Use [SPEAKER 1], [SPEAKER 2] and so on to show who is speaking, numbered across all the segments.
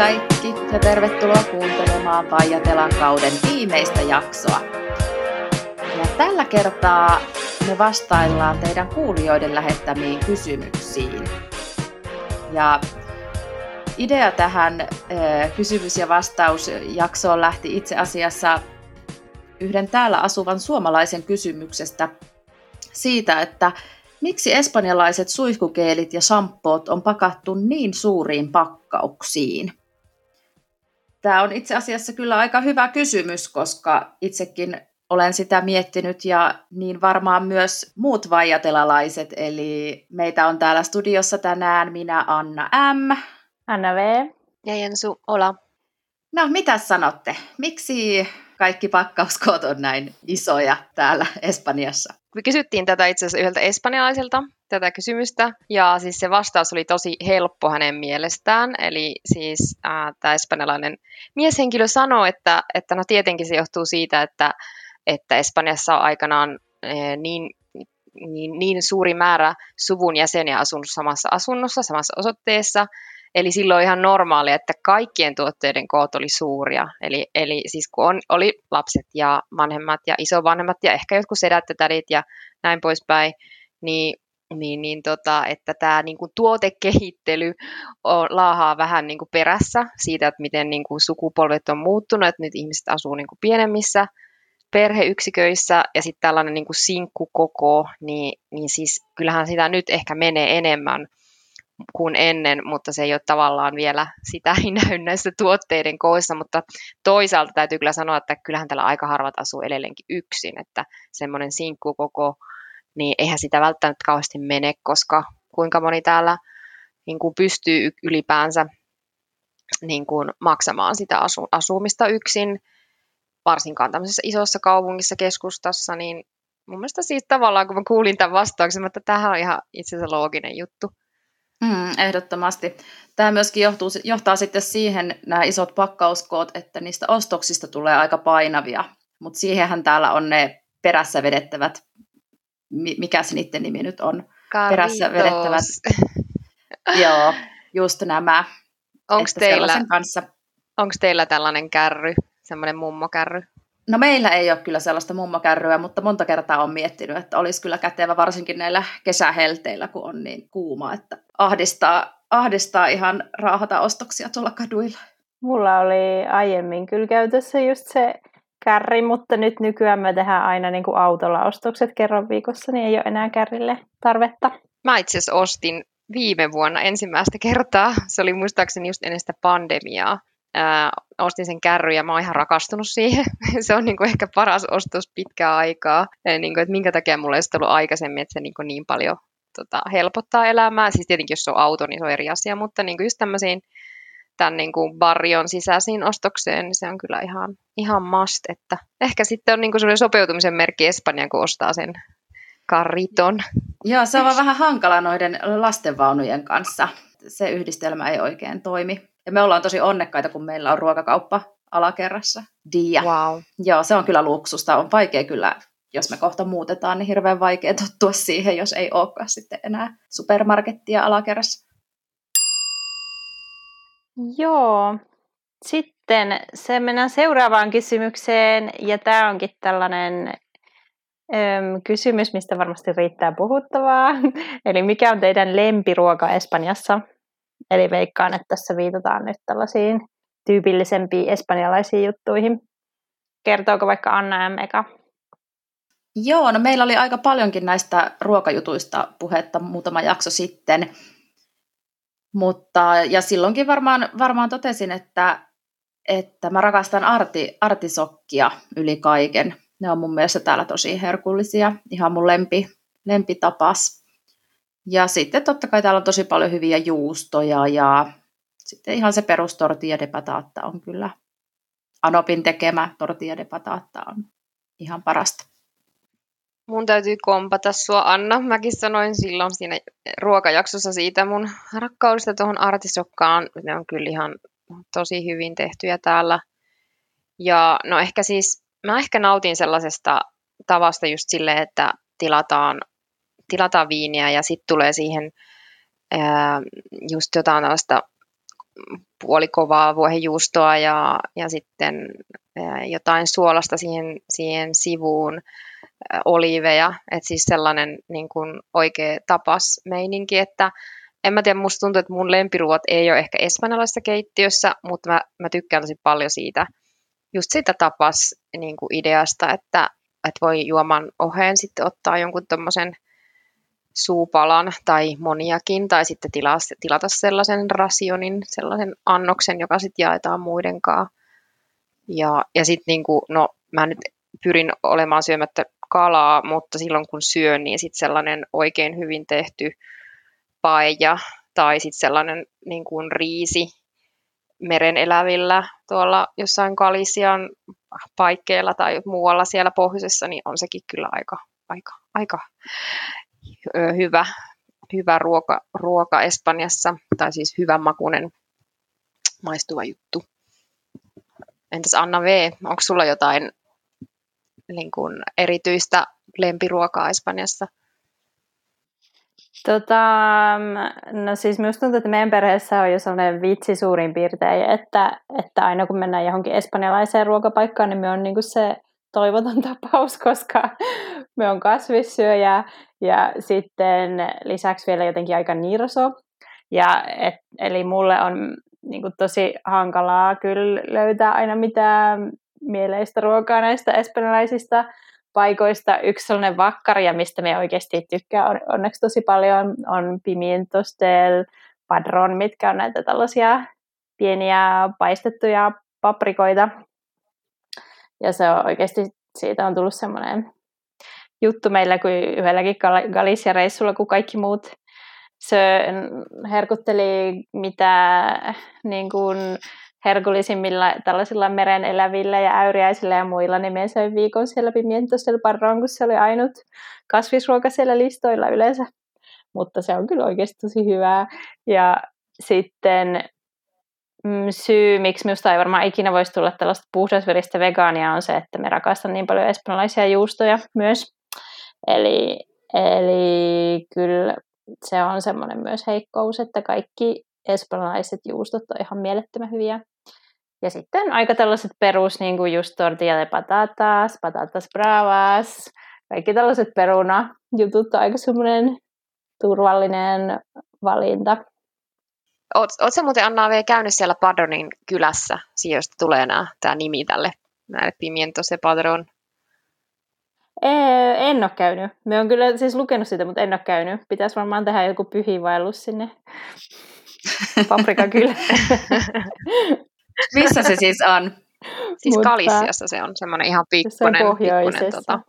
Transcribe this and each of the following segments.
[SPEAKER 1] kaikki ja tervetuloa kuuntelemaan Paijatelan kauden viimeistä jaksoa. Ja tällä kertaa me vastaillaan teidän kuulijoiden lähettämiin kysymyksiin. Ja idea tähän kysymys- ja vastausjaksoon lähti itse asiassa yhden täällä asuvan suomalaisen kysymyksestä siitä, että miksi espanjalaiset suihkukeelit ja samppoot on pakattu niin suuriin pakkauksiin? Tämä on itse asiassa kyllä aika hyvä kysymys, koska itsekin olen sitä miettinyt ja niin varmaan myös muut vaijatelalaiset. Eli meitä on täällä studiossa tänään minä Anna M.
[SPEAKER 2] Anna V.
[SPEAKER 3] Ja Jensu Ola.
[SPEAKER 1] No, mitä sanotte? Miksi kaikki pakkauskoot on näin isoja täällä Espanjassa?
[SPEAKER 3] Me kysyttiin tätä itse asiassa yhdeltä espanjalaiselta, tätä kysymystä, ja siis se vastaus oli tosi helppo hänen mielestään, eli siis äh, tämä espanjalainen mieshenkilö sanoi, että, että no tietenkin se johtuu siitä, että, että Espanjassa on aikanaan äh, niin niin, niin suuri määrä suvun jäseniä asunut samassa asunnossa, samassa osoitteessa, Eli silloin ihan normaalia, että kaikkien tuotteiden koot oli suuria. Eli, eli siis kun on, oli lapset ja vanhemmat ja isovanhemmat ja ehkä jotkut sedät ja tädit ja näin poispäin, niin, niin, niin tota, että tämä niin kuin tuotekehittely on, laahaa vähän niin kuin perässä siitä, että miten niin kuin sukupolvet on muuttunut, että nyt ihmiset asuu niin kuin pienemmissä perheyksiköissä ja sitten tällainen niin kuin sinkkukoko, niin, niin siis kyllähän sitä nyt ehkä menee enemmän – kuin ennen, mutta se ei ole tavallaan vielä, sitä ei näy näissä tuotteiden kooissa, mutta toisaalta täytyy kyllä sanoa, että kyllähän täällä aika harvat asuu edelleenkin yksin, että semmoinen sinkku koko, niin eihän sitä välttämättä kauheasti mene, koska kuinka moni täällä niin kuin pystyy ylipäänsä niin kuin maksamaan sitä asu, asumista yksin, varsinkaan tämmöisessä isossa kaupungissa, keskustassa, niin mun mielestä siis tavallaan, kun mä kuulin tämän vastauksen, että tämähän on ihan itse asiassa looginen juttu.
[SPEAKER 1] Mm, ehdottomasti. Tämä myöskin johtuu, johtaa sitten siihen nämä isot pakkauskoot, että niistä ostoksista tulee aika painavia. Mutta siihenhän täällä on ne perässä vedettävät, mikä se niiden nimi nyt on?
[SPEAKER 3] Karitos.
[SPEAKER 1] Perässä vedettävät. Joo, just nämä.
[SPEAKER 3] Onko teillä, kanssa... teillä tällainen kärry, semmoinen mummokärry?
[SPEAKER 1] No meillä ei ole kyllä sellaista mummokärryä, mutta monta kertaa on miettinyt, että olisi kyllä kätevä varsinkin näillä kesähelteillä, kun on niin kuuma, että ahdistaa, ahdistaa ihan raahata ostoksia tuolla kaduilla.
[SPEAKER 2] Mulla oli aiemmin kyllä käytössä just se kärri, mutta nyt nykyään me tehdään aina niin kuin autolla ostokset kerran viikossa, niin ei ole enää kärrille tarvetta.
[SPEAKER 3] Mä itse asiassa ostin viime vuonna ensimmäistä kertaa. Se oli muistaakseni just ennen sitä pandemiaa ää, ostin sen kärry ja mä oon ihan rakastunut siihen. se on niin kuin ehkä paras ostos pitkää aikaa. Eli niin kuin, että minkä takia mulla ei ollut aikaisemmin, että se niin, kuin niin paljon tota, helpottaa elämää. Siis tietenkin jos se on auto, niin se on eri asia, mutta niin kuin just tämmöisiin tämän niin kuin barrion sisäisiin ostokseen, niin se on kyllä ihan, ihan must. Että ehkä sitten on niin kuin sopeutumisen merkki Espanjaan, kun ostaa sen kariton.
[SPEAKER 1] Joo, se on vaan vähän hankala noiden lastenvaunujen kanssa. Se yhdistelmä ei oikein toimi. Ja me ollaan tosi onnekkaita, kun meillä on ruokakauppa alakerrassa. Dia.
[SPEAKER 3] Wow.
[SPEAKER 1] Joo, se on kyllä luksusta. On vaikea kyllä, jos me kohta muutetaan, niin hirveän vaikea tottua siihen, jos ei olekaan sitten enää supermarkettia alakerrassa.
[SPEAKER 2] Joo. Sitten se mennään seuraavaan kysymykseen, ja tämä onkin tällainen öm, kysymys, mistä varmasti riittää puhuttavaa. Eli mikä on teidän lempiruoka Espanjassa? Eli veikkaan, että tässä viitataan nyt tällaisiin tyypillisempiin espanjalaisiin juttuihin. Kertooko vaikka Anna M. Eka?
[SPEAKER 1] Joo, no meillä oli aika paljonkin näistä ruokajutuista puhetta muutama jakso sitten. Mutta, ja silloinkin varmaan, varmaan totesin, että, että mä rakastan arti, artisokkia yli kaiken. Ne on mun mielestä täällä tosi herkullisia, ihan mun lempi, lempitapas. Ja sitten totta kai täällä on tosi paljon hyviä juustoja ja sitten ihan se perus tortilla de patata on kyllä Anopin tekemä tortilla de patata on ihan parasta.
[SPEAKER 3] Mun täytyy kompata sua, Anna. Mäkin sanoin silloin siinä ruokajaksossa siitä mun rakkaudesta tuohon artisokkaan. Ne on kyllä ihan tosi hyvin tehtyjä täällä. Ja no ehkä siis, mä ehkä nautin sellaisesta tavasta just silleen, että tilataan tilataan viiniä ja sitten tulee siihen ää, just jotain tällaista puolikovaa vuohenjuustoa ja, ja sitten jotain suolasta siihen, siihen sivuun, oliiveja, että siis sellainen niin kuin oikea tapas meininki, että en mä tiedä, musta tuntuu, että mun lempiruot ei ole ehkä espanjalaisessa keittiössä, mutta mä, mä tykkään tosi paljon siitä, just siitä tapas niin kuin ideasta, että, että voi juoman oheen sitten ottaa jonkun tommosen suupalan tai moniakin, tai sitten tilaa, tilata sellaisen rasionin, sellaisen annoksen, joka sitten jaetaan muiden kanssa. Ja, ja sitten niinku, no mä nyt pyrin olemaan syömättä kalaa, mutta silloin kun syön, niin sitten sellainen oikein hyvin tehty paija tai sitten sellainen niin kuin riisi meren elävillä tuolla jossain Kalisian paikkeilla tai muualla siellä pohjoisessa, niin on sekin kyllä aika, aika, aika hyvä, hyvä ruoka, ruoka Espanjassa, tai siis hyvän makunen maistuva juttu. Entäs Anna V, onko sulla jotain niin kuin erityistä lempiruokaa Espanjassa?
[SPEAKER 2] Tota, no siis minusta tuntuu, että meidän perheessä on jo sellainen vitsi suurin piirtein, että, että aina kun mennään johonkin espanjalaiseen ruokapaikkaan, niin me on niin se toivoton tapaus, koska me on kasvissyöjä ja sitten lisäksi vielä jotenkin aika nirso. Ja et, eli mulle on niin kuin tosi hankalaa kyllä löytää aina mitään mieleistä ruokaa näistä espanjalaisista paikoista. Yksi sellainen vakkari, ja mistä me oikeasti tykkää on, onneksi tosi paljon, on pimientos del padron, mitkä on näitä tällaisia pieniä paistettuja paprikoita. Ja se on oikeasti, siitä on tullut semmoinen juttu meillä kuin yhdelläkin Galicia-reissulla, kun kaikki muut se herkutteli mitä niin kuin, herkullisimmilla tällaisilla meren elävillä ja äyriäisillä ja muilla, niin me söin viikon siellä pimientosella parroon, kun se oli ainut kasvisruoka siellä listoilla yleensä. Mutta se on kyllä oikeasti tosi hyvää. Ja sitten mm, syy, miksi minusta ei varmaan ikinä voisi tulla tällaista puhdasveristä vegaania, on se, että me rakastan niin paljon espanjalaisia juustoja myös. Eli, eli kyllä se on semmoinen myös heikkous, että kaikki espanjalaiset juustot on ihan mielettömän hyviä. Ja sitten aika tällaiset perus, niin kuin just tortilla de patatas, patatas bravas, kaikki tällaiset peruna-jutut on aika semmoinen turvallinen valinta.
[SPEAKER 3] Oletko muuten Anna vielä käynyt siellä Padronin kylässä, josta tulee nämä, tämä nimi tälle, näille Pimiento se Padron?
[SPEAKER 2] En ole käynyt. Me on kyllä siis lukenut sitä, mutta en ole käynyt. Pitäisi varmaan tehdä joku pyhiinvaellus sinne. Paprika kyllä.
[SPEAKER 1] Missä se siis on?
[SPEAKER 3] Siis Mutta... Kalissiassa se on semmoinen ihan pikkuinen, pikkuinen tota,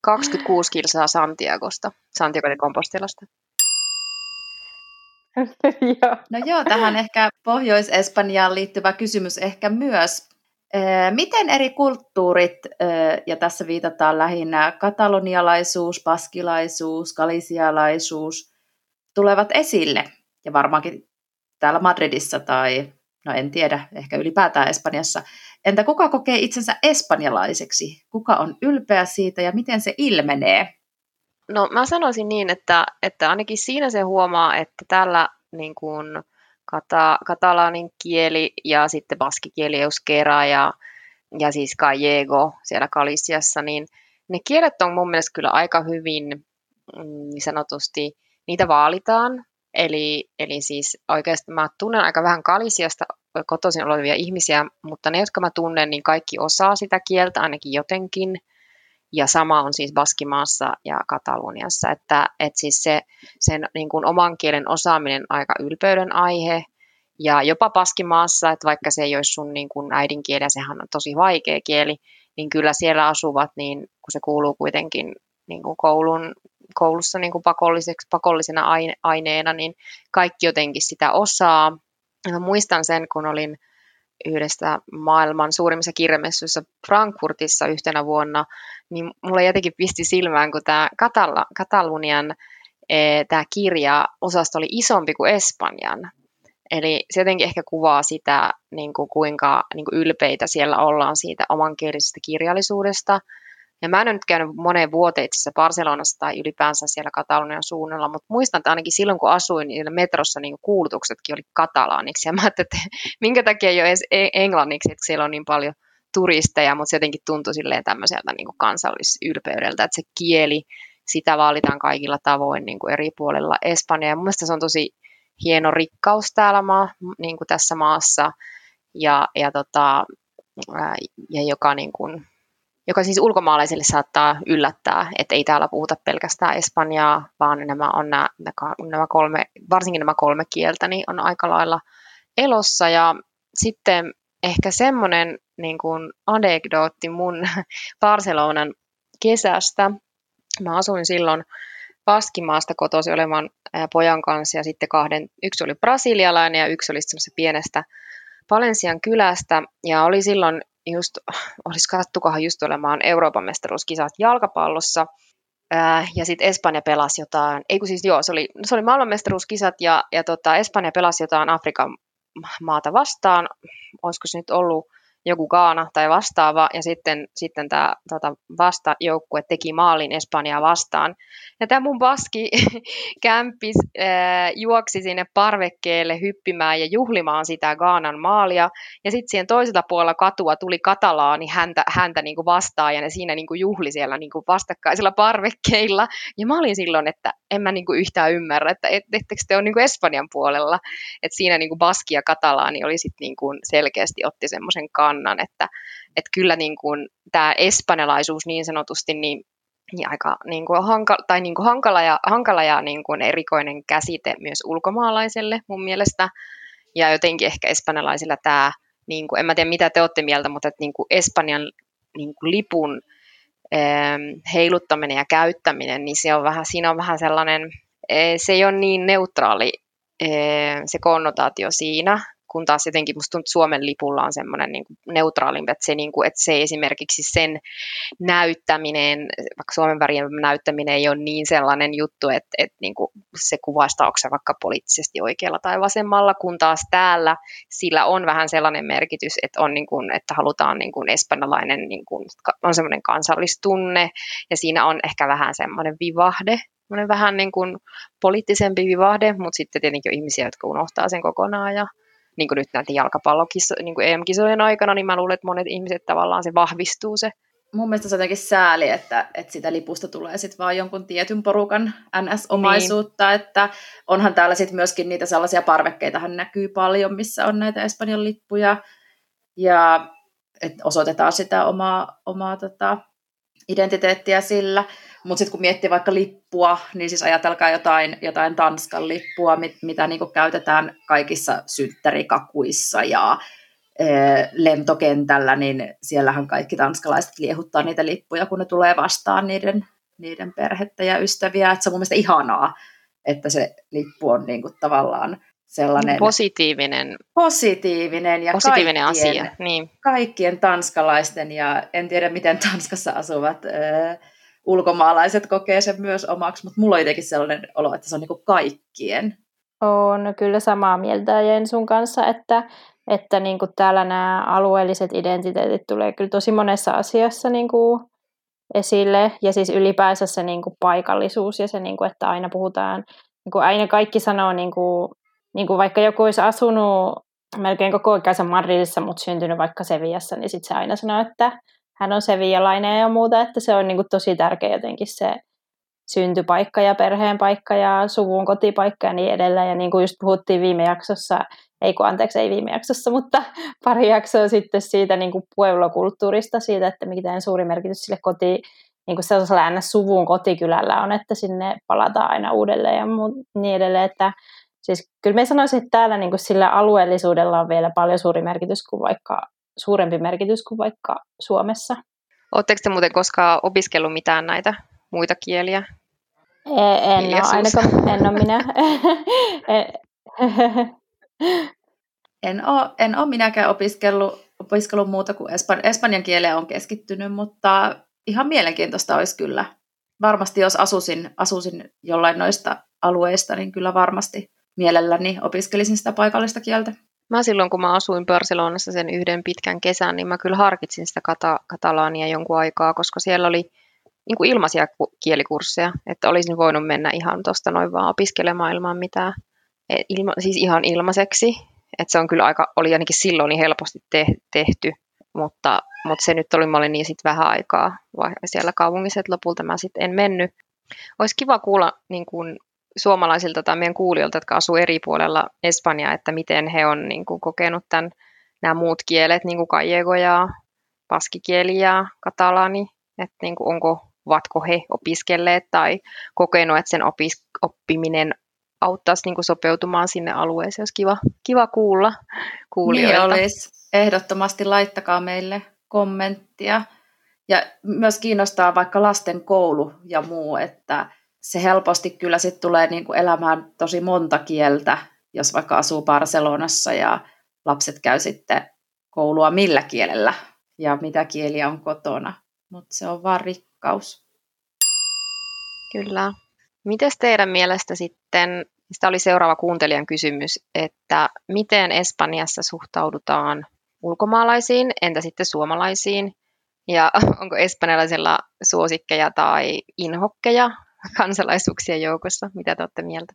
[SPEAKER 3] 26 kilsaa Santiagosta, Santiago de Compostelasta.
[SPEAKER 1] no joo, tähän ehkä Pohjois-Espanjaan liittyvä kysymys ehkä myös. Miten eri kulttuurit, ja tässä viitataan lähinnä katalonialaisuus, paskilaisuus, galisialaisuus, tulevat esille? Ja varmaankin täällä Madridissa tai no en tiedä, ehkä ylipäätään Espanjassa. Entä kuka kokee itsensä espanjalaiseksi? Kuka on ylpeä siitä ja miten se ilmenee?
[SPEAKER 3] No mä sanoisin niin, että, että ainakin siinä se huomaa, että tällä niin kuin kata, katalaanin kieli ja sitten baskikieli euskera ja, ja siis gallego siellä Kalisiassa, niin ne kielet on mun mielestä kyllä aika hyvin niin sanotusti, niitä vaalitaan Eli, eli siis oikeastaan mä tunnen aika vähän Kalisiasta kotoisin olevia ihmisiä, mutta ne, jotka mä tunnen, niin kaikki osaa sitä kieltä ainakin jotenkin. Ja sama on siis Baskimaassa ja Kataluniassa, että, että siis se, sen niin kuin oman kielen osaaminen aika ylpeyden aihe. Ja jopa Baskimaassa, että vaikka se ei olisi sun niin kuin äidinkieli, ja sehän on tosi vaikea kieli, niin kyllä siellä asuvat, niin kun se kuuluu kuitenkin niin kuin koulun koulussa niin kuin pakolliseksi, pakollisena aine, aineena, niin kaikki jotenkin sitä osaa. Ja mä muistan sen, kun olin yhdestä maailman suurimmissa kirjamessuissa Frankfurtissa yhtenä vuonna, niin mulle jotenkin pisti silmään, kun tämä Katala, Katalunian e, tämä kirja osasto oli isompi kuin Espanjan. Eli se jotenkin ehkä kuvaa sitä, niin kuin kuinka niin kuin ylpeitä siellä ollaan siitä omankielisestä kirjallisuudesta. Ja mä en ole nyt käynyt moneen vuoteen itse asiassa Barcelonassa tai ylipäänsä siellä Katalonian suunnalla, mutta muistan, että ainakin silloin kun asuin, niin metrossa niin kuulutuksetkin oli katalaaniksi. Ja mä ajattelin, että minkä takia ei ole edes e- englanniksi, että siellä on niin paljon turisteja, mutta se jotenkin tuntui silleen tämmöiseltä niin kansallisylpeydeltä, että se kieli, sitä vaalitaan kaikilla tavoin niin kuin eri puolilla Espanjaa. Ja mun se on tosi hieno rikkaus täällä maa, niin kuin tässä maassa, ja, ja, tota, ja joka, niin kuin, joka siis ulkomaalaisille saattaa yllättää, että ei täällä puhuta pelkästään espanjaa, vaan nämä on nämä, nämä kolme, varsinkin nämä kolme kieltä, niin on aika lailla elossa. Ja sitten ehkä semmoinen niin kuin anekdootti mun Barcelonan kesästä. Mä asuin silloin Paskimaasta kotosi olevan pojan kanssa ja sitten kahden, yksi oli brasilialainen ja yksi oli semmoisesta pienestä Valensian kylästä ja oli silloin just, olisi kattukohan just olemaan Euroopan mestaruuskisat jalkapallossa. Ja sitten Espanja pelasi jotain, ei kun siis joo, se oli, se oli maailmanmestaruuskisat ja, ja tota, Espanja pelasi jotain Afrikan maata vastaan, olisiko se nyt ollut joku Gaana tai vastaava, ja sitten, sitten tämä tota, vastajoukkue teki maalin Espanjaa vastaan. Ja tämä mun baski kämppis äh, juoksi sinne parvekkeelle hyppimään ja juhlimaan sitä Gaanan maalia, ja sitten siihen toisella puolella katua tuli katalaani häntä, häntä niin kuin vastaan, ja ne siinä niin kuin juhli siellä niin kuin vastakkaisilla parvekkeilla, ja mä olin silloin, että en mä niin kuin yhtään ymmärrä, että et, ettekö te ole niin kuin Espanjan puolella, että siinä niin kuin baski ja katalaani oli sitten niin kuin selkeästi otti semmoisen kannan, että, että kyllä niin kuin tämä espanjalaisuus niin sanotusti niin niin aika niin kuin hankala, tai niin kuin hankala ja, hankala ja niin kuin erikoinen käsite myös ulkomaalaiselle mun mielestä. Ja jotenkin ehkä espanjalaisilla tämä, niin kuin, en mä tiedä mitä te olette mieltä, mutta että niin kuin Espanjan niin kuin lipun heiluttaminen ja käyttäminen, niin se on vähän, siinä on vähän sellainen, e, se ei ole niin neutraali se konnotaatio siinä, kun taas jotenkin musta tuntuu, että Suomen lipulla on semmoinen niin neutraalimpi, että se, niin kuin, että se esimerkiksi sen näyttäminen, vaikka Suomen värien näyttäminen ei ole niin sellainen juttu, että, että niin kuin se kuvastaa, onko se vaikka poliittisesti oikealla tai vasemmalla, kun taas täällä sillä on vähän sellainen merkitys, että, on niin kuin, että halutaan niin kuin espanjalainen, niin kuin, on semmoinen kansallistunne, ja siinä on ehkä vähän semmoinen vivahde, vähän niin kuin poliittisempi vivahde, mutta sitten tietenkin on ihmisiä, jotka unohtaa sen kokonaan ja niin kuin nyt näiden jalkapallokisojen niin EM-kisojen aikana, niin mä luulen, että monet ihmiset tavallaan se vahvistuu se.
[SPEAKER 1] Mun mielestä se on jotenkin sääli, että, että sitä lipusta tulee sitten vaan jonkun tietyn porukan NS-omaisuutta, niin. että onhan täällä sitten myöskin niitä sellaisia parvekkeitahan näkyy paljon, missä on näitä Espanjan lippuja, ja että osoitetaan sitä omaa, omaa tota, identiteettiä sillä. Mutta sitten kun miettii vaikka lippua, niin siis ajatelkaa jotain, jotain Tanskan lippua, mit, mitä niinku käytetään kaikissa synttärikakuissa ja e, lentokentällä, niin siellähän kaikki tanskalaiset liehuttaa niitä lippuja, kun ne tulee vastaan niiden, niiden perhettä ja ystäviä. Et se on mun mielestä ihanaa, että se lippu on niinku tavallaan sellainen...
[SPEAKER 3] Positiivinen.
[SPEAKER 1] Positiivinen ja
[SPEAKER 3] positiivinen kaikkien, asia. Niin.
[SPEAKER 1] kaikkien tanskalaisten ja en tiedä miten Tanskassa asuvat ö, ulkomaalaiset kokee sen myös omaksi, mutta mulla on jotenkin sellainen olo, että se on niin kaikkien.
[SPEAKER 2] On kyllä samaa mieltä Jensun kanssa, että, että niin kuin täällä nämä alueelliset identiteetit tulee kyllä tosi monessa asiassa niin kuin esille. Ja siis ylipäänsä se niin kuin paikallisuus ja se, niin kuin, että aina puhutaan, niin kuin aina kaikki sanoo, niin kuin, niin kuin vaikka joku olisi asunut melkein koko ikänsä Madridissa, mutta syntynyt vaikka Seviassa, niin sitten se aina sanoo, että hän on sevialainen ja muuta, että se on niin kuin tosi tärkeä jotenkin se syntypaikka ja perheen paikka ja suvun kotipaikka ja niin edelleen. Ja niin kuin just puhuttiin viime jaksossa, ei kun anteeksi, ei viime jaksossa, mutta pari jaksoa sitten siitä niin kuin pueblo-kulttuurista, siitä, että miten suuri merkitys sille koti, niin kuin sellaisella suvun kotikylällä on, että sinne palataan aina uudelleen ja niin edelleen, että siis kyllä me sanoisin, että täällä niin kuin sillä alueellisuudella on vielä paljon suuri merkitys kuin vaikka suurempi merkitys kuin vaikka Suomessa.
[SPEAKER 3] Oletteko te muuten koskaan opiskellut mitään näitä muita kieliä?
[SPEAKER 2] E, en ole, ainakaan en ole minä.
[SPEAKER 1] en, ole, en ole minäkään opiskellut, opiskellut muuta kuin espan, espanjan kieleen on keskittynyt, mutta ihan mielenkiintoista olisi kyllä. Varmasti jos asusin, asusin jollain noista alueista, niin kyllä varmasti mielelläni opiskelisin sitä paikallista kieltä.
[SPEAKER 3] Mä silloin, kun mä asuin Barcelonassa sen yhden pitkän kesän, niin mä kyllä harkitsin sitä kata- katalaania jonkun aikaa, koska siellä oli niin kuin ilmaisia kielikursseja, että olisin voinut mennä ihan tuosta noin vaan opiskelemaan ilman mitään, e, ilma, siis ihan ilmaiseksi. Että se on kyllä aika, oli ainakin silloin niin helposti te, tehty, mutta, mutta se nyt oli, mä olin niin sitten vähän aikaa siellä kaupungissa, että lopulta mä sitten en mennyt. Olisi kiva kuulla niin kuin suomalaisilta tai meidän kuulijoilta, jotka asuu eri puolella Espanjaa, että miten he on niin kuin, kokenut tämän, nämä muut kielet, niin kuin gallego ja paskikieli ja katalani, että niin kuin, onko, ovatko he opiskelleet tai kokenut, että sen opis, oppiminen auttaisi niin kuin, sopeutumaan sinne alueeseen. Olisi kiva, kiva kuulla kuulijoilta.
[SPEAKER 1] Niin olisi. Ehdottomasti laittakaa meille kommenttia. Ja myös kiinnostaa vaikka lasten koulu ja muu, että se helposti kyllä sit tulee niin kuin elämään tosi monta kieltä, jos vaikka asuu Barcelonassa ja lapset käy sitten koulua millä kielellä ja mitä kieliä on kotona. Mutta se on vaan rikkaus.
[SPEAKER 3] Kyllä. Mites teidän mielestä sitten, sitä oli seuraava kuuntelijan kysymys, että miten Espanjassa suhtaudutaan ulkomaalaisiin, entä sitten suomalaisiin? Ja onko espanjalaisilla suosikkeja tai inhokkeja kansalaisuuksien joukossa? Mitä te olette mieltä?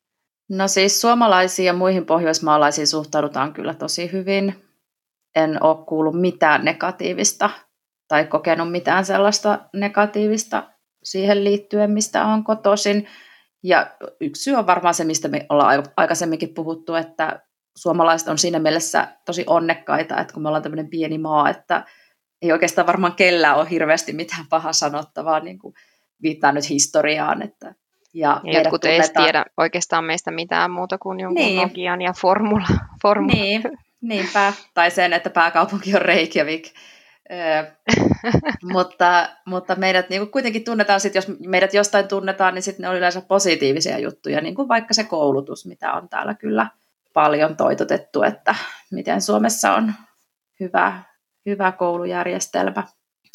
[SPEAKER 1] No siis suomalaisiin ja muihin pohjoismaalaisiin suhtaudutaan kyllä tosi hyvin. En ole kuullut mitään negatiivista tai kokenut mitään sellaista negatiivista siihen liittyen, mistä on kotoisin. Ja yksi syy on varmaan se, mistä me ollaan aikaisemminkin puhuttu, että suomalaiset on siinä mielessä tosi onnekkaita, että kun me ollaan tämmöinen pieni maa, että ei oikeastaan varmaan kellään ole hirveästi mitään paha sanottavaa, niin kuin viittaa nyt historiaan. Että,
[SPEAKER 3] ja ja jotkut ei tiedä oikeastaan meistä mitään muuta kuin jonkun niin. Nokian ja Formula. formula.
[SPEAKER 1] Niin, niinpä. Tai sen, että pääkaupunki on Reykjavik. mutta, mutta meidät niin kuin kuitenkin tunnetaan, sit, jos meidät jostain tunnetaan, niin sitten ne on yleensä positiivisia juttuja, niin kuin vaikka se koulutus, mitä on täällä kyllä paljon toitotettu, että miten Suomessa on hyvä, hyvä koulujärjestelmä.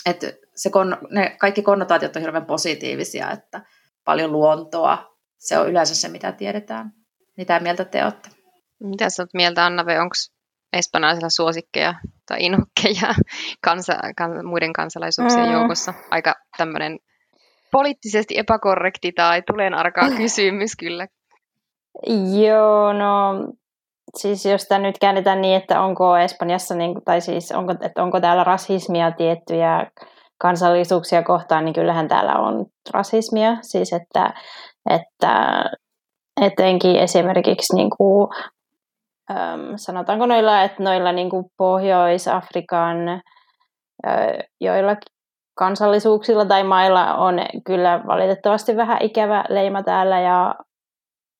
[SPEAKER 1] Että se kon, ne kaikki konnotaatiot on hirveän positiivisia, että paljon luontoa, se on yleensä se, mitä tiedetään. Mitä mieltä te olette?
[SPEAKER 3] Mitä sä oot mieltä, Anna, onko espanjalaisilla suosikkeja tai inhokkeja kansa, kan, muiden kansalaisuuksien mm. joukossa? Aika tämmöinen poliittisesti epäkorrekti tai tulen arkaa kysymys kyllä.
[SPEAKER 2] Joo, no siis jos tämä nyt käännetään niin, että onko Espanjassa, niin, tai siis onko, että onko täällä rasismia tiettyjä kansallisuuksia kohtaan, niin kyllähän täällä on rasismia. Siis että, että etenkin esimerkiksi niin kuin, äm, sanotaanko noilla, että noilla niin kuin Pohjois-Afrikan joilla kansallisuuksilla tai mailla on kyllä valitettavasti vähän ikävä leima täällä ja,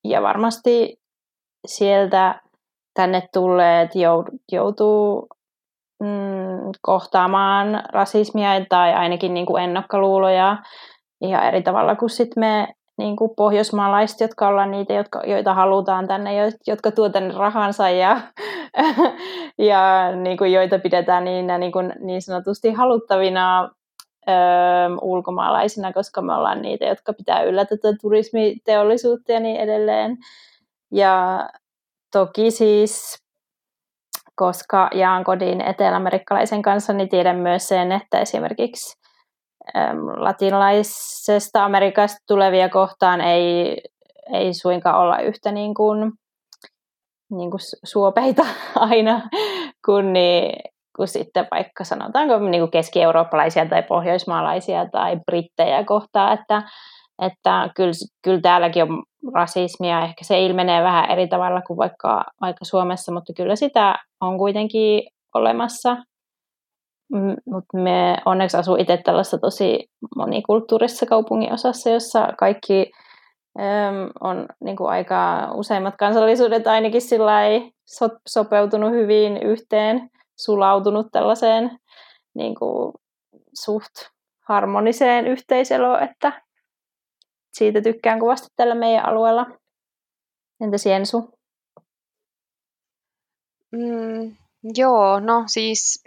[SPEAKER 2] ja varmasti sieltä tänne tulleet joutuu mm, kohtaamaan rasismia tai ainakin niin kuin ennakkoluuloja ihan eri tavalla kuin sit me niin kuin pohjoismaalaiset, jotka ollaan niitä, jotka, joita halutaan tänne, jotka tuo tänne rahansa ja, ja niin kuin, joita pidetään niin, niin, kuin, niin sanotusti haluttavina ö, ulkomaalaisina, koska me ollaan niitä, jotka pitää yllä tätä turismiteollisuutta ja niin edelleen. Ja toki siis koska jaan kodin eteläamerikkalaisen kanssa, niin tiedän myös sen, että esimerkiksi latinalaisesta Amerikasta tulevia kohtaan ei, ei suinkaan olla yhtä niin kuin, niin kuin suopeita aina kuin, niin, kuin sitten vaikka sanotaanko niin kuin keski-eurooppalaisia tai pohjoismaalaisia tai brittejä kohtaan, että, että kyllä, kyllä täälläkin on rasismia, ehkä se ilmenee vähän eri tavalla kuin vaikka, vaikka Suomessa, mutta kyllä sitä on kuitenkin olemassa. Mutta me onneksi asuu itse tällaisessa tosi monikulttuurisessa kaupungin osassa, jossa kaikki äm, on niin kuin aika useimmat kansallisuudet ainakin so, sopeutunut hyvin yhteen, sulautunut tällaiseen niin kuin suht harmoniseen yhteiseloon, että siitä tykkään kovasti tällä meidän alueella. Entä Siensu?
[SPEAKER 3] Mm, joo, no siis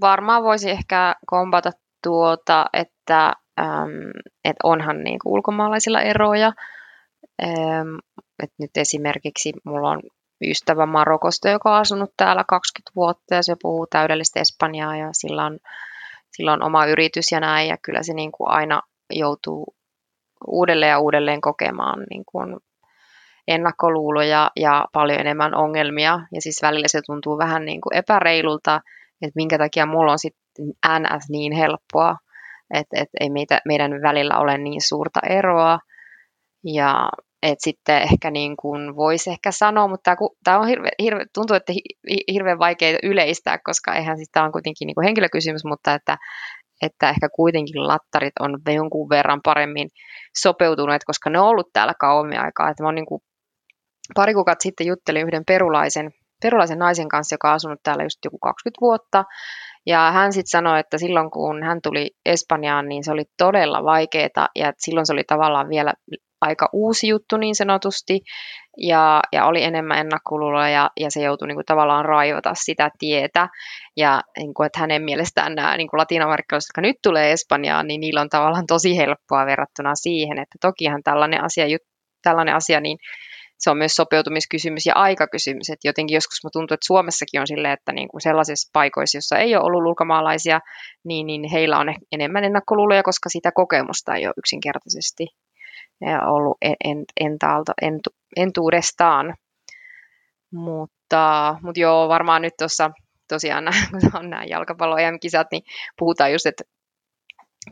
[SPEAKER 3] varmaan voisi ehkä kompata tuota, että, äm, että onhan niinku ulkomaalaisilla eroja. Ähm, et nyt esimerkiksi mulla on ystävä Marokosta, joka on asunut täällä 20 vuotta ja se puhuu täydellistä Espanjaa ja sillä on, sillä on oma yritys ja näin ja kyllä se niin kuin aina joutuu uudelleen ja uudelleen kokemaan niin kuin ennakkoluuloja ja paljon enemmän ongelmia. Ja siis välillä se tuntuu vähän niin kuin epäreilulta, että minkä takia mulla on sitten NS niin helppoa, että, että ei meitä, meidän välillä ole niin suurta eroa. Ja että sitten ehkä niin kuin voisi ehkä sanoa, mutta tämä on hirve, hirve, tuntuu, että hirveän vaikea yleistää, koska eihän siis tämä on kuitenkin niin kuin henkilökysymys, mutta että, että ehkä kuitenkin lattarit on jonkun verran paremmin sopeutuneet, koska ne on ollut täällä kauemmin aikaa. Että mä oon niin kuin pari kuukautta sitten juttelin yhden perulaisen, perulaisen naisen kanssa, joka on asunut täällä just joku 20 vuotta. Ja hän sitten sanoi, että silloin kun hän tuli Espanjaan, niin se oli todella vaikeaa ja silloin se oli tavallaan vielä aika uusi juttu niin sanotusti ja, ja oli enemmän ennakkoluuloa ja, ja se joutui niin kuin, tavallaan raivata sitä tietä ja niin kuin, että hänen mielestään nämä niin kuin latinamerikkalaisia, jotka nyt tulee Espanjaan, niin niillä on tavallaan tosi helppoa verrattuna siihen, että tokihan tällainen asia, tällainen asia niin se on myös sopeutumiskysymys ja aikakysymys. Että jotenkin joskus mä tuntuu, että Suomessakin on silleen, että niin kuin sellaisissa paikoissa, joissa ei ole ollut ulkomaalaisia, niin, niin heillä on enemmän ennakkoluuloja, koska sitä kokemusta ei ole yksinkertaisesti ollut en, entaalta, entu, entuudestaan. Mutta, mutta joo, varmaan nyt tuossa tosiaan kun on nämä jalkapallo kisat niin puhutaan just, että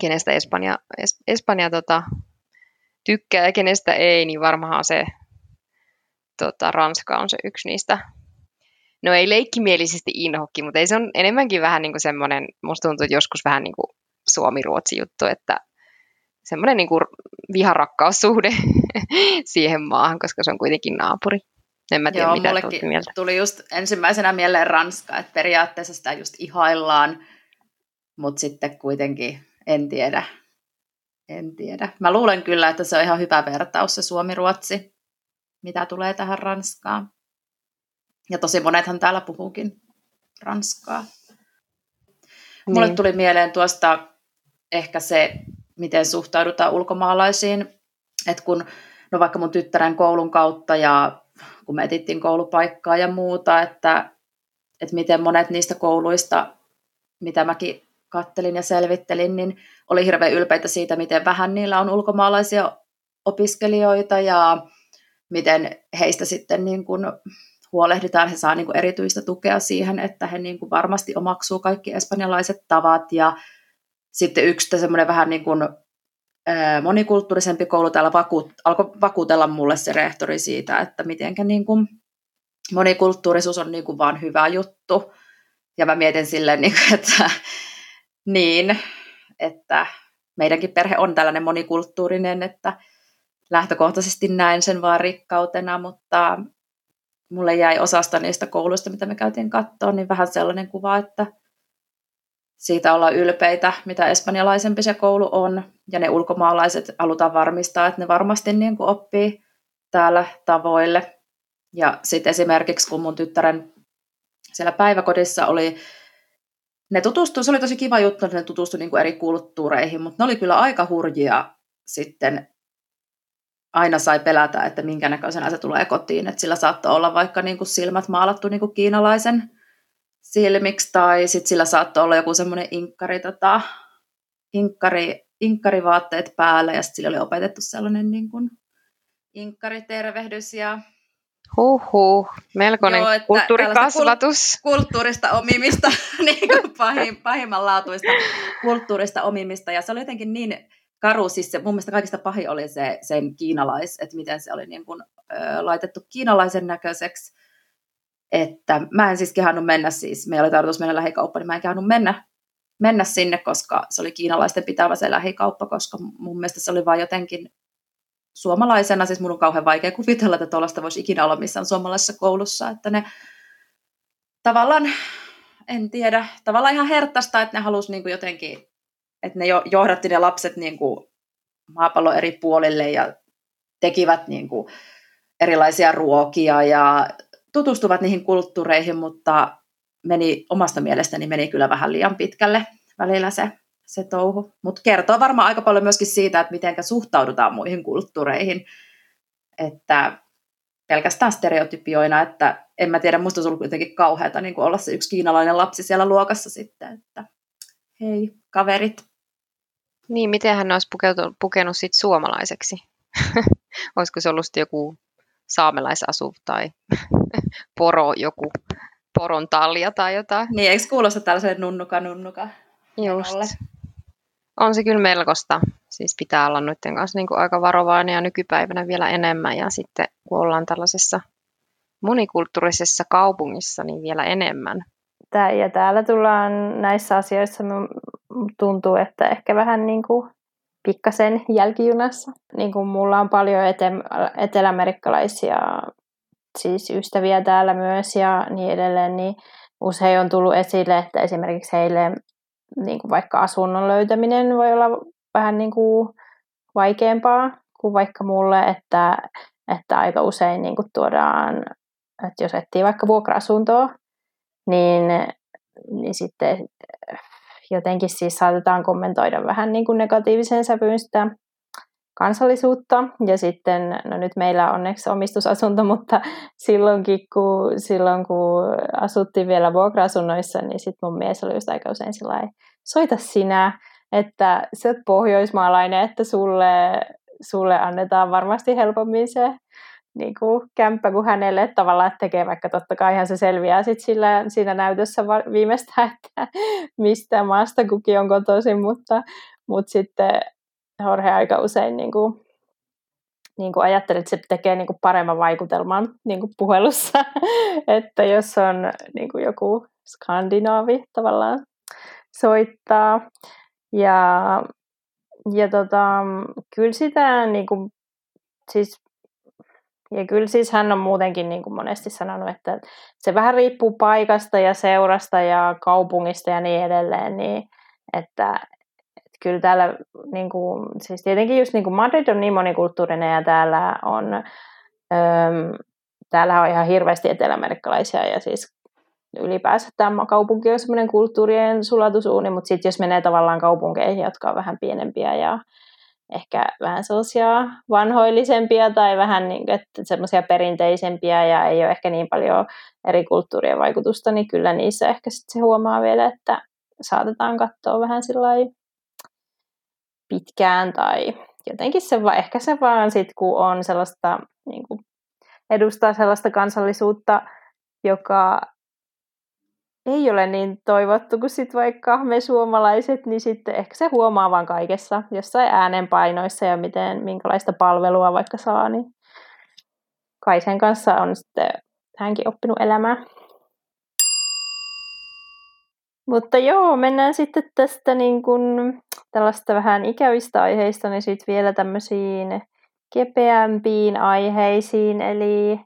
[SPEAKER 3] kenestä Espanja, es, Espanja tota, tykkää ja kenestä ei, niin varmaan se tota, Ranska on se yksi niistä. No ei leikkimielisesti inhokki, mutta ei se on enemmänkin vähän niin kuin semmoinen, musta tuntuu, että joskus vähän niin kuin Suomi-Ruotsi juttu, että semmoinen niin kuin viharakkaussuhde siihen maahan, koska se on kuitenkin naapuri. En mä tiedä, Joo, mitä mieltä.
[SPEAKER 1] tuli just ensimmäisenä mieleen Ranska, että periaatteessa sitä just ihaillaan, mutta sitten kuitenkin en tiedä. En tiedä. Mä luulen kyllä, että se on ihan hyvä vertaus se Suomi-Ruotsi mitä tulee tähän Ranskaan. Ja tosi monethan täällä puhuukin Ranskaa. Niin. Mulle tuli mieleen tuosta ehkä se, miten suhtaudutaan ulkomaalaisiin. Että kun, no vaikka mun tyttären koulun kautta ja kun me etittiin koulupaikkaa ja muuta, että, että miten monet niistä kouluista, mitä mäkin kattelin ja selvittelin, niin oli hirveän ylpeitä siitä, miten vähän niillä on ulkomaalaisia opiskelijoita ja miten heistä sitten niin kuin huolehditaan, he saa niin erityistä tukea siihen, että he niin kuin varmasti omaksuu kaikki espanjalaiset tavat ja sitten yksi semmoinen vähän niin kuin monikulttuurisempi koulu täällä vakuut, alkoi vakuutella mulle se rehtori siitä, että miten niin kuin monikulttuurisuus on niin kuin vaan hyvä juttu. Ja mä mietin silleen, niin kuin, että niin, että meidänkin perhe on tällainen monikulttuurinen, että lähtökohtaisesti näin sen vaan rikkautena, mutta mulle jäi osasta niistä kouluista, mitä me käytiin katsoa, niin vähän sellainen kuva, että siitä ollaan ylpeitä, mitä espanjalaisempi se koulu on, ja ne ulkomaalaiset halutaan varmistaa, että ne varmasti niin kuin oppii täällä tavoille. Ja sitten esimerkiksi, kun mun tyttären siellä päiväkodissa oli, ne tutustu, se oli tosi kiva juttu, että ne tutustuivat niin eri kulttuureihin, mutta ne oli kyllä aika hurjia sitten aina sai pelätä, että minkä näköisenä se tulee kotiin. Että sillä saattoi olla vaikka niin kuin silmät maalattu niin kuin kiinalaisen silmiksi, tai sitten sillä saattoi olla joku semmoinen inkkari, tota, inkkari, inkkarivaatteet päällä, ja sitten sillä oli opetettu sellainen niin kuin inkkaritervehdys ja
[SPEAKER 3] Huhhuh, melkoinen Joo, kulttuurikasvatus.
[SPEAKER 1] kulttuurista omimista, niin kuin pahim, pahimmanlaatuista kulttuurista omimista. Ja se oli jotenkin niin karu, siis se, mun mielestä kaikista pahin oli se sen kiinalais, että miten se oli niin kuin, ö, laitettu kiinalaisen näköiseksi, että mä en siis kehannut mennä siis, meillä oli tarkoitus mennä lähikauppa, niin mä en kehannut mennä, mennä sinne, koska se oli kiinalaisten pitävä se lähikauppa, koska mun mielestä se oli vain jotenkin suomalaisena, siis mun on kauhean vaikea kuvitella, että tuollaista voisi ikinä olla missään suomalaisessa koulussa, että ne tavallaan, en tiedä, tavallaan ihan herttaista, että ne halusi niin kuin jotenkin että ne johdatti ne lapset niin kuin maapallon eri puolille ja tekivät niin kuin erilaisia ruokia ja tutustuvat niihin kulttuureihin, mutta meni, omasta mielestäni meni kyllä vähän liian pitkälle välillä se, se touhu. Mutta kertoo varmaan aika paljon myöskin siitä, että miten suhtaudutaan muihin kulttuureihin. Että pelkästään stereotypioina, että en mä tiedä, musta on ollut kuitenkin kauheata niin olla se yksi kiinalainen lapsi siellä luokassa sitten, että hei kaverit.
[SPEAKER 3] Niin, miten hän olisi pukeutunut, pukenut sit suomalaiseksi? Olisiko se ollut joku saamelaisasu tai poro, joku poron talja tai jotain?
[SPEAKER 1] Niin, eikö kuulosta tällaiselle nunnuka nunnuka?
[SPEAKER 3] Just. On se kyllä melkoista. Siis pitää olla noiden kanssa niin kuin aika varovainen ja nykypäivänä vielä enemmän. Ja sitten kun ollaan tällaisessa monikulttuurisessa kaupungissa, niin vielä enemmän.
[SPEAKER 2] Tää, ja täällä tullaan näissä asioissa, tuntuu, että ehkä vähän niin kuin pikkasen jälkijunassa. Niin kuin mulla on paljon ete- eteläamerikkalaisia siis ystäviä täällä myös ja niin edelleen, niin usein on tullut esille, että esimerkiksi heille niin kuin vaikka asunnon löytäminen voi olla vähän niin kuin vaikeampaa kuin vaikka mulle, että, että aika usein niin kuin tuodaan, että jos etsii vaikka vuokra-asuntoa, niin, niin sitten jotenkin siis saatetaan kommentoida vähän niin kuin negatiivisen sävyyn sitä kansallisuutta. Ja sitten, no nyt meillä on onneksi omistusasunto, mutta silloinkin, kun, silloin kun asuttiin vielä vuokra-asunnoissa, niin sitten mun mies oli just aika usein sillä soita sinä, että sä oot pohjoismaalainen, että sulle, sulle annetaan varmasti helpommin se niin kuin kämppä kuin hänelle, tavallaan tekee, vaikka totta kai ihan se selviää sit sillä, siinä näytössä viimeistään, että mistä maasta kukin on kotoisin, mutta, mutta sitten Jorge aika usein niin kuin, niin kuin ajattelee, että se tekee niin kuin paremman vaikutelman niin kuin puhelussa, että jos on niin kuin joku skandinaavi tavallaan soittaa. Ja, ja tota, kyllä sitä niin kuin, siis ja kyllä siis hän on muutenkin niin kuin monesti sanonut, että se vähän riippuu paikasta ja seurasta ja kaupungista ja niin edelleen, niin että, että kyllä täällä, niin kuin, siis tietenkin just niin kuin Madrid on niin monikulttuurinen ja täällä on, öm, täällä on ihan hirveästi eteläamerikkalaisia ja siis ylipäänsä tämä kaupunki on semmoinen kulttuurien sulatusuuni, mutta sitten jos menee tavallaan kaupunkeihin, jotka on vähän pienempiä ja ehkä vähän sellaisia vanhoillisempia tai vähän niin, että semmoisia perinteisempiä ja ei ole ehkä niin paljon eri kulttuurien vaikutusta, niin kyllä niissä ehkä sit se huomaa vielä, että saatetaan katsoa vähän pitkään tai jotenkin se vaan, ehkä se vaan sitten kun on sellaista, niin kuin edustaa sellaista kansallisuutta, joka ei ole niin toivottu kuin sit vaikka me suomalaiset, niin sitten ehkä se huomaa vaan kaikessa, jossain äänenpainoissa ja miten, minkälaista palvelua vaikka saa, niin kai sen kanssa on sitten hänkin oppinut elämää. Mutta joo, mennään sitten tästä niin kun, tällaista vähän ikävistä aiheista, niin sitten vielä tämmöisiin kepeämpiin aiheisiin. Eli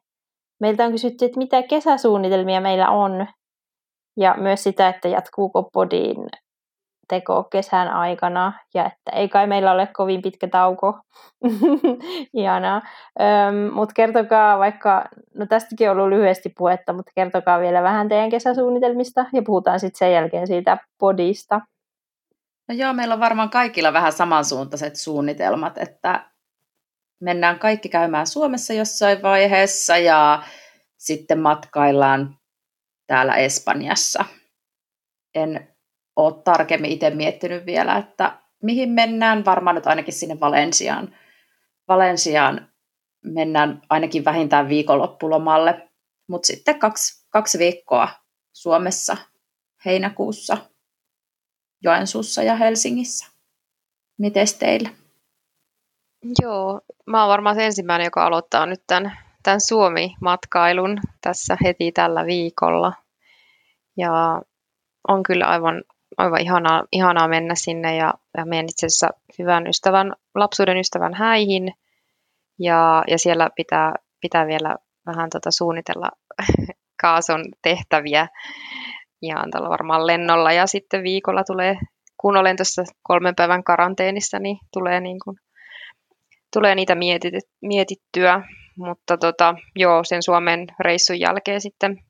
[SPEAKER 2] meiltä on kysytty, että mitä kesäsuunnitelmia meillä on ja myös sitä, että jatkuuko podin teko kesän aikana ja että ei kai meillä ole kovin pitkä tauko. Ihanaa. Mutta kertokaa vaikka, no tästäkin on ollut lyhyesti puhetta, mutta kertokaa vielä vähän teidän kesäsuunnitelmista ja puhutaan sitten sen jälkeen siitä podista.
[SPEAKER 1] No joo, meillä on varmaan kaikilla vähän samansuuntaiset suunnitelmat, että mennään kaikki käymään Suomessa jossain vaiheessa ja sitten matkaillaan täällä Espanjassa. En ole tarkemmin itse miettinyt vielä, että mihin mennään. Varmaan nyt ainakin sinne Valensiaan. Valensiaan mennään ainakin vähintään viikonloppulomalle, mutta sitten kaksi, kaksi viikkoa Suomessa heinäkuussa Joensuussa ja Helsingissä. Mites teillä?
[SPEAKER 3] Joo, mä oon varmaan se ensimmäinen, joka aloittaa nyt tämän, tämän Suomi-matkailun tässä heti tällä viikolla. Ja on kyllä aivan, aivan ihanaa, ihanaa mennä sinne ja, ja menen itse asiassa hyvän ystävän, lapsuuden ystävän häihin. Ja, ja siellä pitää, pitää vielä vähän tota suunnitella kaason tehtäviä. Ja tällä varmaan lennolla ja sitten viikolla tulee, kun olen tuossa kolmen päivän karanteenissa, niin tulee, niin kuin, tulee niitä mietittyä. Mutta tota, joo, sen Suomen reissun jälkeen sitten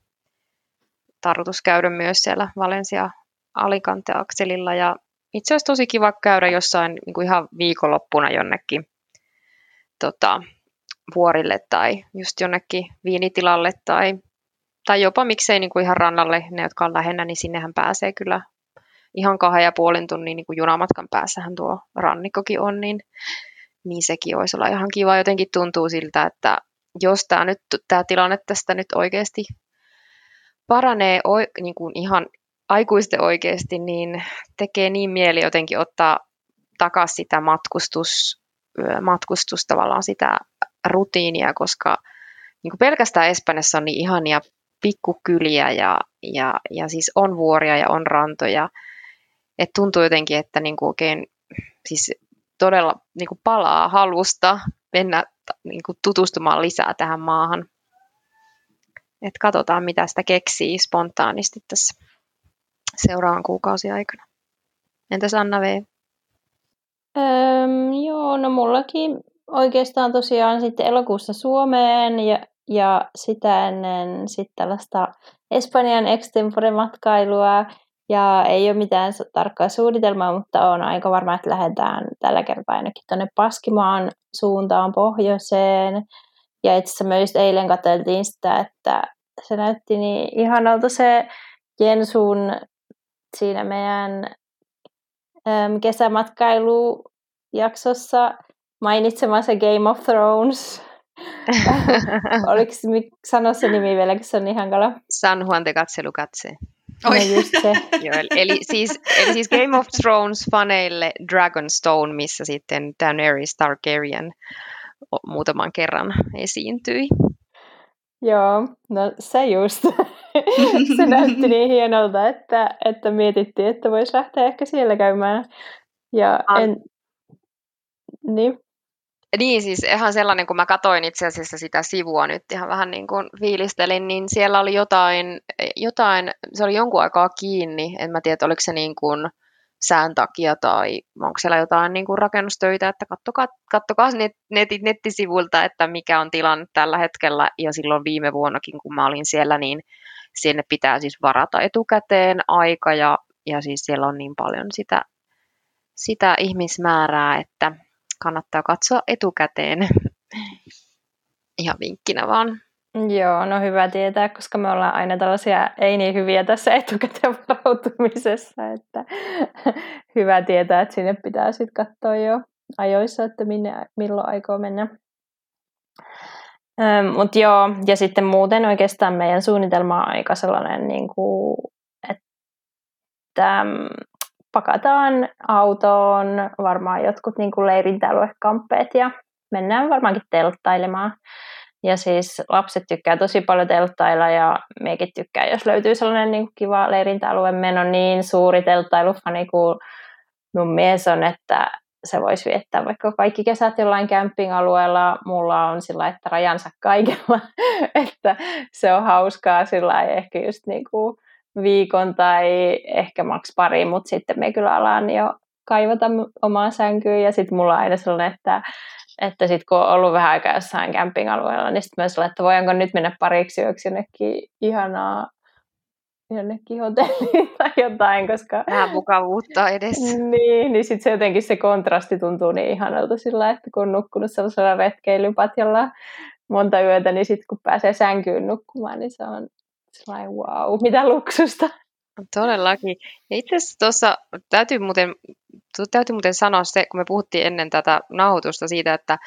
[SPEAKER 3] tarkoitus käydä myös siellä Valencia Alicante-akselilla ja itse asiassa tosi kiva käydä jossain niin kuin ihan viikonloppuna jonnekin tota, vuorille tai just jonnekin viinitilalle tai, tai jopa miksei niin kuin ihan rannalle, ne jotka on lähennä, niin sinnehän pääsee kyllä ihan kahden ja puolen tunnin niin kuin junamatkan päässähän tuo rannikkokin on, niin, niin sekin olisi olla ihan kiva. Jotenkin tuntuu siltä, että jos tämä, nyt, tämä tilanne tästä nyt oikeasti paranee niin kuin ihan aikuisten oikeasti, niin tekee niin mieli jotenkin ottaa takaisin sitä matkustus, matkustus tavallaan sitä rutiinia, koska niin kuin pelkästään Espanjassa on niin ihania pikkukyliä ja, ja, ja siis on vuoria ja on rantoja. Et tuntuu jotenkin, että niin kuin oikein siis todella niin kuin palaa halusta mennä niin kuin tutustumaan lisää tähän maahan. Et katsotaan, mitä sitä keksii spontaanisti tässä seuraavan kuukausien aikana. Entäs Anna V?
[SPEAKER 2] Öm, joo, no mullakin oikeastaan tosiaan sitten elokuussa Suomeen ja, ja sitä ennen sitten tällaista Espanjan extempore-matkailua. Ja ei ole mitään tarkkaa suunnitelmaa, mutta on aika varma, että lähdetään tällä kertaa ainakin tuonne Paskimaan suuntaan pohjoiseen. Ja itse asiassa myös eilen katseltiin sitä, että se näytti niin ihanalta se Jensun siinä meidän äm, kesämatkailujaksossa mainitsemaan se Game of Thrones. Oliko sanoa se nimi vielä, kun se on niin hankala?
[SPEAKER 3] San Juan de Katselukatse.
[SPEAKER 2] Oi. No just se.
[SPEAKER 3] Joo, eli, siis, eli siis Game of Thrones faneille Dragonstone, missä sitten Daenerys Targaryen muutaman kerran esiintyi.
[SPEAKER 2] Joo, no se just. se näytti niin hienolta, että, että mietittiin, että voisi lähteä ehkä siellä käymään. Ja en... Niin.
[SPEAKER 3] Niin, siis ihan sellainen, kun mä katoin itse asiassa sitä sivua nyt ihan vähän niin kuin fiilistelin, niin siellä oli jotain, jotain se oli jonkun aikaa kiinni, en mä tiedä, oliko se niin kuin sään takia tai onko siellä jotain niin kuin rakennustöitä, että kattokaa, kattokaa net, net, nettisivuilta, että mikä on tilanne tällä hetkellä. Ja silloin viime vuonnakin, kun mä olin siellä, niin sinne pitää siis varata etukäteen aika ja, ja siis siellä on niin paljon sitä, sitä ihmismäärää, että kannattaa katsoa etukäteen. Ihan vinkkinä vaan.
[SPEAKER 2] Joo, no hyvä tietää, koska me ollaan aina tällaisia ei niin hyviä tässä etukäteen varautumisessa, että hyvä tietää, että sinne pitää sitten katsoa jo ajoissa, että minne, milloin aikoo mennä. Mutta joo, ja sitten muuten oikeastaan meidän suunnitelma on aika sellainen, niin kuin, että pakataan autoon varmaan jotkut niin kuin leirintäaluekamppeet ja mennään varmaankin telttailemaan. Ja siis lapset tykkää tosi paljon telttailla ja mekin tykkää, jos löytyy sellainen niin kuin kiva leirintäalue. On niin suuri telttailufani kuin mun mies on, että se voisi viettää vaikka kaikki kesät jollain camping-alueella. Mulla on sillä että rajansa kaikella, että se on hauskaa sillä ehkä just niin kuin viikon tai ehkä maks pari, mutta sitten me kyllä alan jo kaivata omaa sänkyä ja sitten mulla on aina sellainen, että, että sitten kun on ollut vähän aikaa jossain camping-alueella, niin sitten myös että voinko nyt mennä pariksi yöksi jonnekin ihanaa jonnekin hotelliin tai jotain, koska...
[SPEAKER 3] Vähän mukavuutta edes.
[SPEAKER 2] Niin, niin sitten se jotenkin se kontrasti tuntuu niin ihanalta sillä, että kun on nukkunut sellaisella retkeilypatjalla monta yötä, niin sitten kun pääsee sänkyyn nukkumaan, niin se on sellainen wow, mitä luksusta.
[SPEAKER 3] Todellakin. Ja itse asiassa tuossa täytyy muuten, täytyy muuten sanoa se, kun me puhuttiin ennen tätä nauhoitusta siitä, että,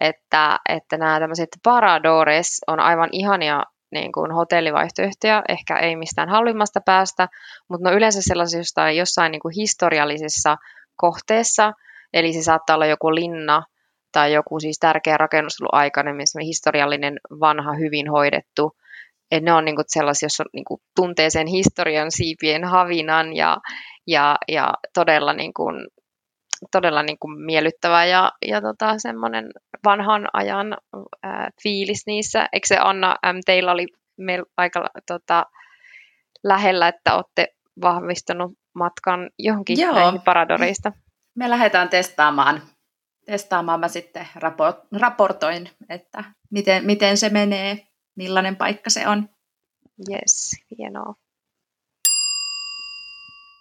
[SPEAKER 3] että, että nämä tämmöiset paradores on aivan ihania niin kuin hotellivaihtoehtoja, ehkä ei mistään halvimmasta päästä, mutta no yleensä sellaisissa jostain, jossain niin kuin historiallisessa kohteessa, eli se saattaa olla joku linna tai joku siis tärkeä rakennus ollut aikainen, missä historiallinen, vanha, hyvin hoidettu. Et ne on niin kuin sellaisia, jos on, niin kuin tuntee sen historian siipien havinan ja, ja, ja todella niin kuin todella niin kuin miellyttävä ja, ja tota, semmoinen vanhan ajan ää, fiilis niissä. Eikö se Anna, äm, teillä oli meillä aika tota, lähellä, että olette vahvistanut matkan johonkin Joo. paradoreista?
[SPEAKER 1] Me lähdetään testaamaan. Testaamaan mä sitten raportoin, että miten, miten se menee, millainen paikka se on.
[SPEAKER 3] Yes, hienoa.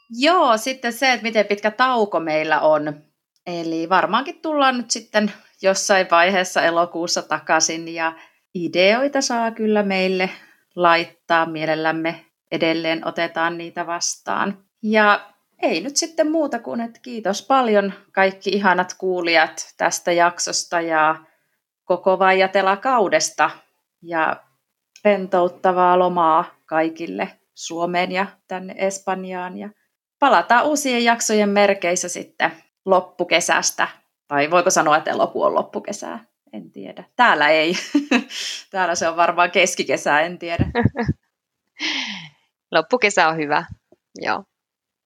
[SPEAKER 1] Joo, sitten se, että miten pitkä tauko meillä on. Eli varmaankin tullaan nyt sitten jossain vaiheessa elokuussa takaisin ja ideoita saa kyllä meille laittaa. Mielellämme edelleen otetaan niitä vastaan. Ja ei nyt sitten muuta kuin, että kiitos paljon kaikki ihanat kuulijat tästä jaksosta ja koko Vaijatela-kaudesta. Ja rentouttavaa lomaa kaikille Suomeen ja tänne Espanjaan. Ja palataan uusien jaksojen merkeissä sitten loppukesästä. Tai voiko sanoa, että elokuun on loppukesää? En tiedä. Täällä ei. Täällä se on varmaan keskikesää, en tiedä.
[SPEAKER 3] Loppukesä on hyvä, joo.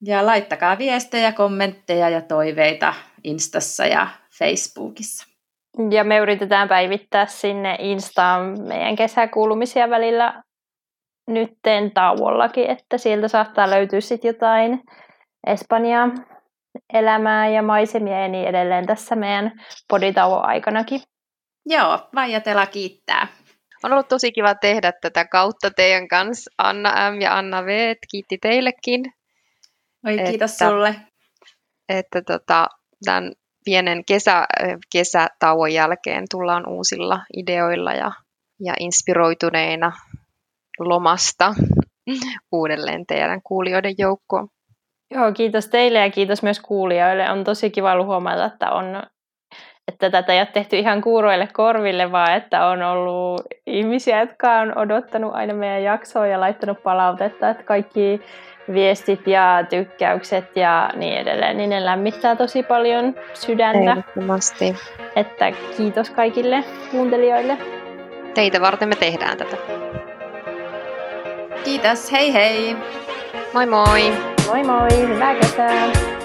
[SPEAKER 1] Ja laittakaa viestejä, kommentteja ja toiveita Instassa ja Facebookissa.
[SPEAKER 2] Ja me yritetään päivittää sinne Instaan meidän kesäkuulumisia välillä nytten tauollakin, että sieltä saattaa löytyä sitten jotain Espanjaa elämää ja maisemia ja niin edelleen tässä meidän poditauon aikanakin.
[SPEAKER 1] Joo, Vaijatela kiittää.
[SPEAKER 3] On ollut tosi kiva tehdä tätä kautta teidän kanssa, Anna M. ja Anna V. Kiitti teillekin.
[SPEAKER 1] Oi, kiitos että, sulle.
[SPEAKER 3] Että tota, tämän pienen kesä, kesätauon jälkeen tullaan uusilla ideoilla ja, ja inspiroituneina lomasta uudelleen teidän kuulijoiden joukkoon.
[SPEAKER 2] Joo, kiitos teille ja kiitos myös kuulijoille. On tosi kiva huomata, että, on, että tätä ei ole tehty ihan kuuroille korville, vaan että on ollut ihmisiä, jotka on odottanut aina meidän jaksoa ja laittanut palautetta, että kaikki viestit ja tykkäykset ja niin edelleen, niin ne lämmittää tosi paljon sydäntä.
[SPEAKER 3] Ehdottomasti.
[SPEAKER 2] Että kiitos kaikille kuuntelijoille.
[SPEAKER 3] Teitä varten me tehdään tätä.
[SPEAKER 1] Kiitos, hei hei!
[SPEAKER 3] Moi moi!
[SPEAKER 2] Moi moi, hyvää kesää!